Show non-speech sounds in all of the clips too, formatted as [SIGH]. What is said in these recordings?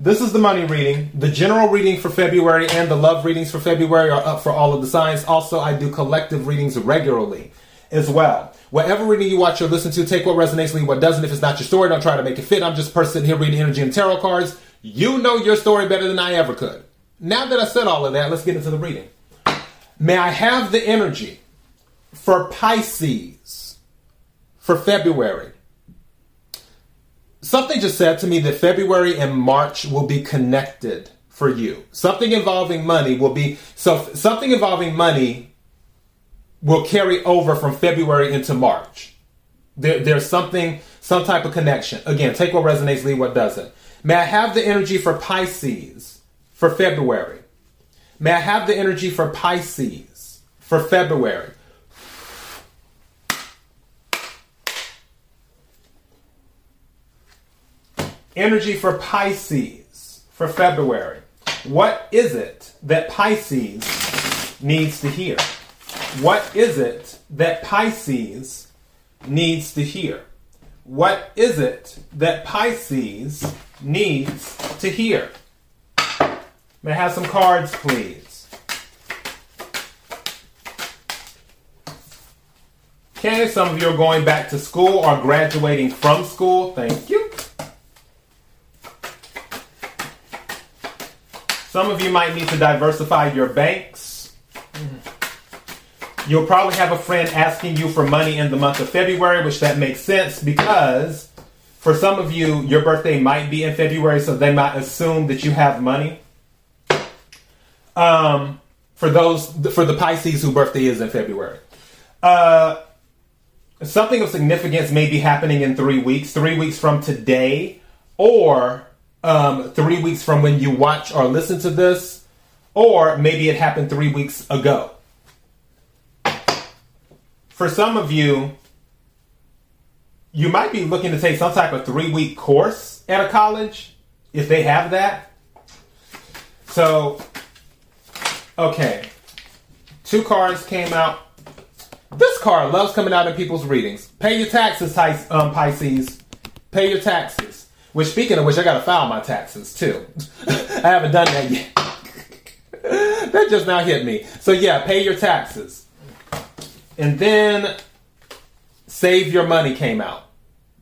this is the money reading. The general reading for February and the love readings for February are up for all of the signs. Also, I do collective readings regularly as well. Whatever reading you watch or listen to, take what resonates, leave what doesn't. If it's not your story, don't try to make it fit. I'm just a person here reading energy and tarot cards. You know your story better than I ever could. Now that I said all of that, let's get into the reading. May I have the energy for Pisces for February something just said to me that February and March will be connected for you. Something involving money will be so something involving money will carry over from February into March. There, there's something, some type of connection. Again, take what resonates, leave what doesn't. May I have the energy for Pisces for February? May I have the energy for Pisces for February? Energy for Pisces for February. What is it that Pisces needs to hear? What is it that Pisces needs to hear? What is it that Pisces needs to hear? May I have some cards, please? Okay, some of you are going back to school or graduating from school. Thank you. Some of you might need to diversify your banks. You'll probably have a friend asking you for money in the month of February, which that makes sense because for some of you, your birthday might be in February, so they might assume that you have money. Um, for those, for the Pisces whose birthday is in February. Uh, something of significance may be happening in three weeks, three weeks from today, or um, three weeks from when you watch or listen to this, or maybe it happened three weeks ago. For some of you, you might be looking to take some type of three week course at a college if they have that. So, okay, two cards came out. This card loves coming out in people's readings. Pay your taxes, um, Pisces. Pay your taxes. Which, speaking of which, I gotta file my taxes too. [LAUGHS] I haven't done that yet. [LAUGHS] that just now hit me. So yeah, pay your taxes. And then save your money came out.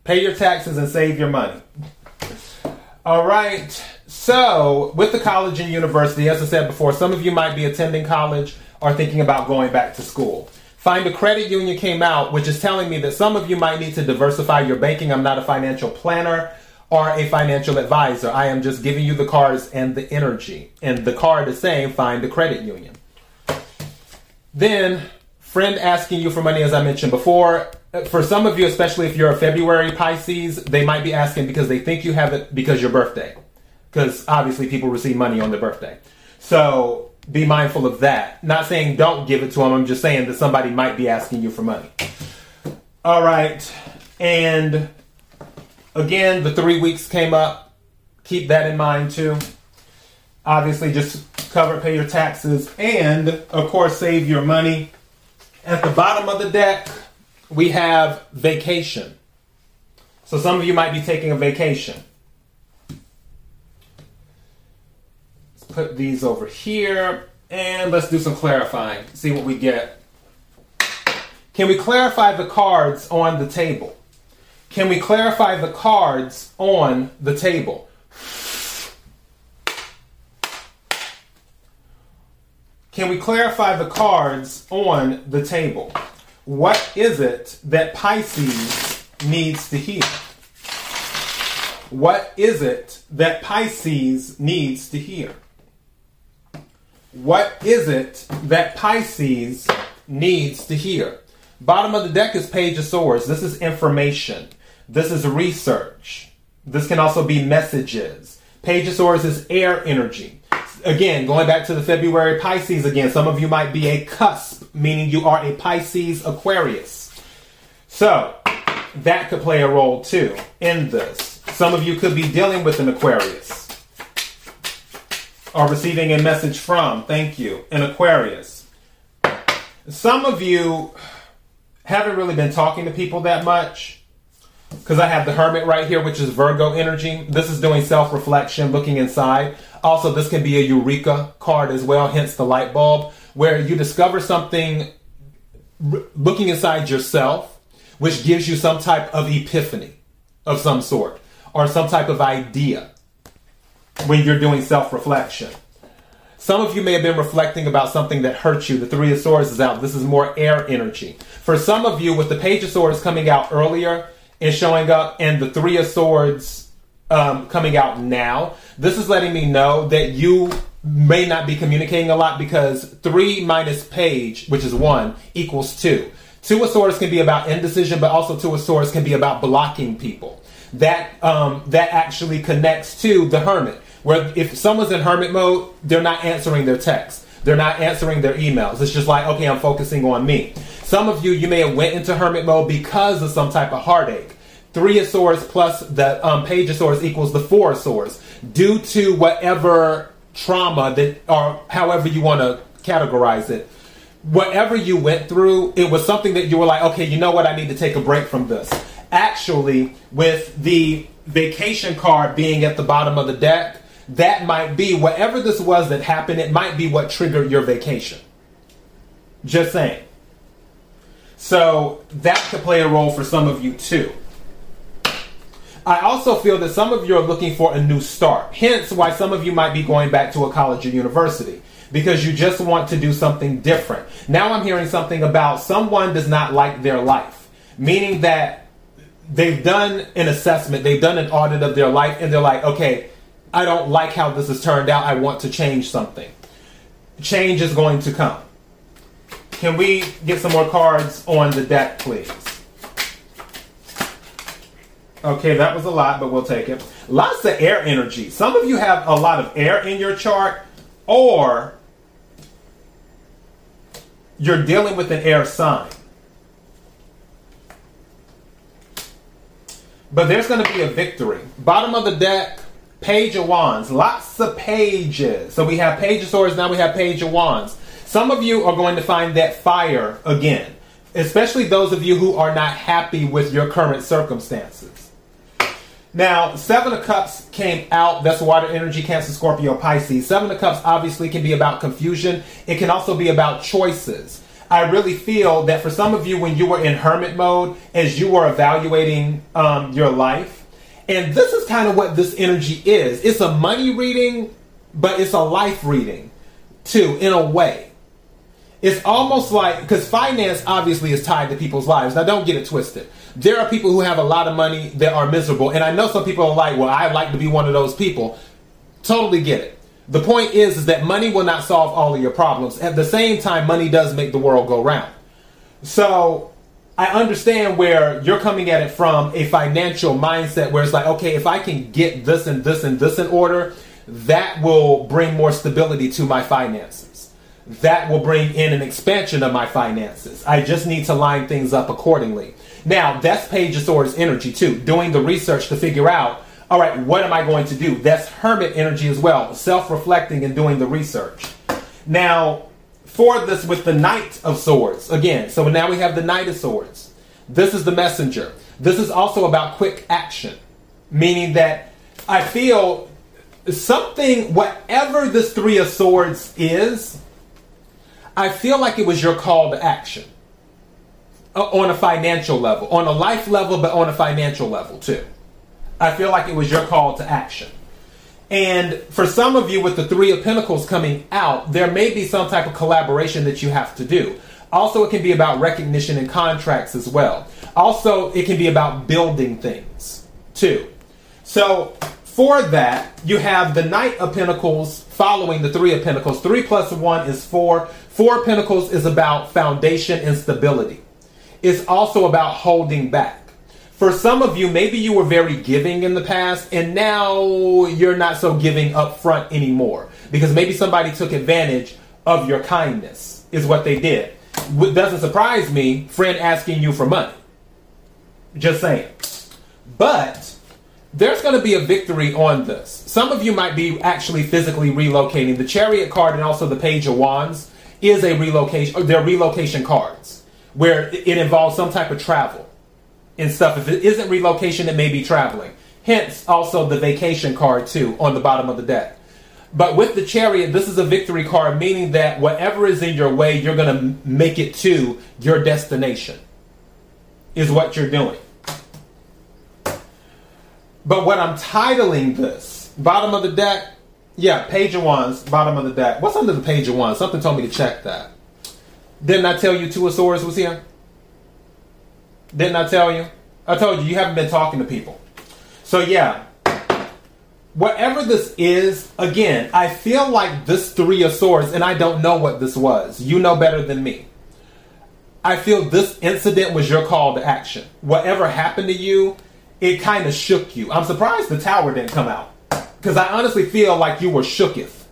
Pay your taxes and save your money. All right. So, with the college and university, as I said before, some of you might be attending college or thinking about going back to school. Find a credit union came out, which is telling me that some of you might need to diversify your banking. I'm not a financial planner or a financial advisor. I am just giving you the cards and the energy. And the card is saying find a credit union. Then, friend asking you for money, as I mentioned before. Uh, for some of you, especially if you're a February Pisces, they might be asking because they think you have it because your birthday. Because obviously people receive money on their birthday. So be mindful of that. Not saying don't give it to them, I'm just saying that somebody might be asking you for money. All right. And Again, the three weeks came up. Keep that in mind too. Obviously, just cover, pay your taxes, and of course, save your money. At the bottom of the deck, we have vacation. So some of you might be taking a vacation. Let's put these over here and let's do some clarifying. See what we get. Can we clarify the cards on the table? Can we clarify the cards on the table? Can we clarify the cards on the table? What is it that Pisces needs to hear? What is it that Pisces needs to hear? What is it that Pisces needs to hear? Bottom of the deck is Page of Swords. This is information. This is research. This can also be messages. Swords is air energy. again, going back to the February Pisces again, some of you might be a cusp, meaning you are a Pisces Aquarius. So, that could play a role too in this. Some of you could be dealing with an Aquarius or receiving a message from, thank you, an Aquarius. Some of you haven't really been talking to people that much because I have the Hermit right here, which is Virgo energy. This is doing self reflection, looking inside. Also, this can be a Eureka card as well, hence the light bulb, where you discover something looking inside yourself, which gives you some type of epiphany of some sort or some type of idea when you're doing self reflection. Some of you may have been reflecting about something that hurt you. The Three of Swords is out. This is more air energy. For some of you, with the Page of Swords coming out earlier and showing up, and the Three of Swords um, coming out now, this is letting me know that you may not be communicating a lot because three minus page, which is one, equals two. Two of Swords can be about indecision, but also Two of Swords can be about blocking people. That um, that actually connects to the Hermit where if someone's in hermit mode, they're not answering their texts. They're not answering their emails. It's just like, okay, I'm focusing on me. Some of you, you may have went into hermit mode because of some type of heartache. Three of swords plus the um, page of swords equals the four of swords. Due to whatever trauma that, or however you want to categorize it, whatever you went through, it was something that you were like, okay, you know what, I need to take a break from this. Actually, with the vacation card being at the bottom of the deck, that might be whatever this was that happened, it might be what triggered your vacation. Just saying. So that could play a role for some of you too. I also feel that some of you are looking for a new start. Hence why some of you might be going back to a college or university because you just want to do something different. Now I'm hearing something about someone does not like their life, meaning that they've done an assessment, they've done an audit of their life, and they're like, okay, I don't like how this has turned out. I want to change something. Change is going to come. Can we get some more cards on the deck, please? Okay, that was a lot, but we'll take it. Lots of air energy. Some of you have a lot of air in your chart, or you're dealing with an air sign. But there's going to be a victory. Bottom of the deck, Page of Wands, lots of pages. So we have Page of Swords, now we have Page of Wands. Some of you are going to find that fire again, especially those of you who are not happy with your current circumstances. Now, Seven of Cups came out. That's water energy, Cancer, Scorpio, Pisces. Seven of Cups obviously can be about confusion. It can also be about choices. I really feel that for some of you, when you were in hermit mode, as you were evaluating um, your life, and this is kind of what this energy is. It's a money reading, but it's a life reading too, in a way. It's almost like, because finance obviously is tied to people's lives. Now, don't get it twisted. There are people who have a lot of money that are miserable. And I know some people are like, well, I'd like to be one of those people. Totally get it. The point is, is that money will not solve all of your problems. At the same time, money does make the world go round. So I understand where you're coming at it from a financial mindset where it's like, okay, if I can get this and this and this in order, that will bring more stability to my finances. That will bring in an expansion of my finances. I just need to line things up accordingly. Now, that's Page of Swords energy too, doing the research to figure out, all right, what am I going to do? That's Hermit energy as well, self reflecting and doing the research. Now, for this with the Knight of Swords. Again, so now we have the Knight of Swords. This is the messenger. This is also about quick action, meaning that I feel something, whatever this Three of Swords is, I feel like it was your call to action uh, on a financial level, on a life level, but on a financial level too. I feel like it was your call to action. And for some of you, with the Three of Pentacles coming out, there may be some type of collaboration that you have to do. Also, it can be about recognition and contracts as well. Also, it can be about building things too. So, for that, you have the Knight of Pentacles following the Three of Pentacles. Three plus one is four. Four Pentacles is about foundation and stability. It's also about holding back. For some of you, maybe you were very giving in the past, and now you're not so giving up front anymore because maybe somebody took advantage of your kindness, is what they did. What doesn't surprise me, friend asking you for money. Just saying. But there's going to be a victory on this. Some of you might be actually physically relocating. The chariot card and also the page of wands is a relocation. They're relocation cards where it involves some type of travel and stuff. If it isn't relocation, it may be traveling. Hence, also the vacation card too on the bottom of the deck. But with the chariot, this is a victory card, meaning that whatever is in your way, you're going to make it to your destination. Is what you're doing. But what I'm titling this, bottom of the deck, yeah, page of wands, bottom of the deck. What's under the page of wands? Something told me to check that. Didn't I tell you two of swords was here? Didn't I tell you? I told you you haven't been talking to people. So yeah, whatever this is, again, I feel like this three of swords, and I don't know what this was. You know better than me. I feel this incident was your call to action. Whatever happened to you, it kind of shook you. I'm surprised the tower didn't come out because I honestly feel like you were shooketh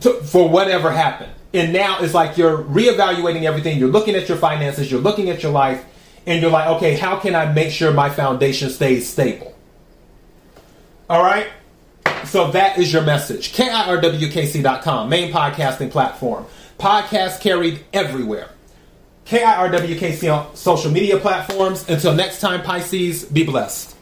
to, for whatever happened. And now it's like you're reevaluating everything. You're looking at your finances, you're looking at your life, and you're like, okay, how can I make sure my foundation stays stable? All right? So that is your message. KIRWKC.com, main podcasting platform. Podcast carried everywhere. KIRWKC on social media platforms. Until next time, Pisces, be blessed.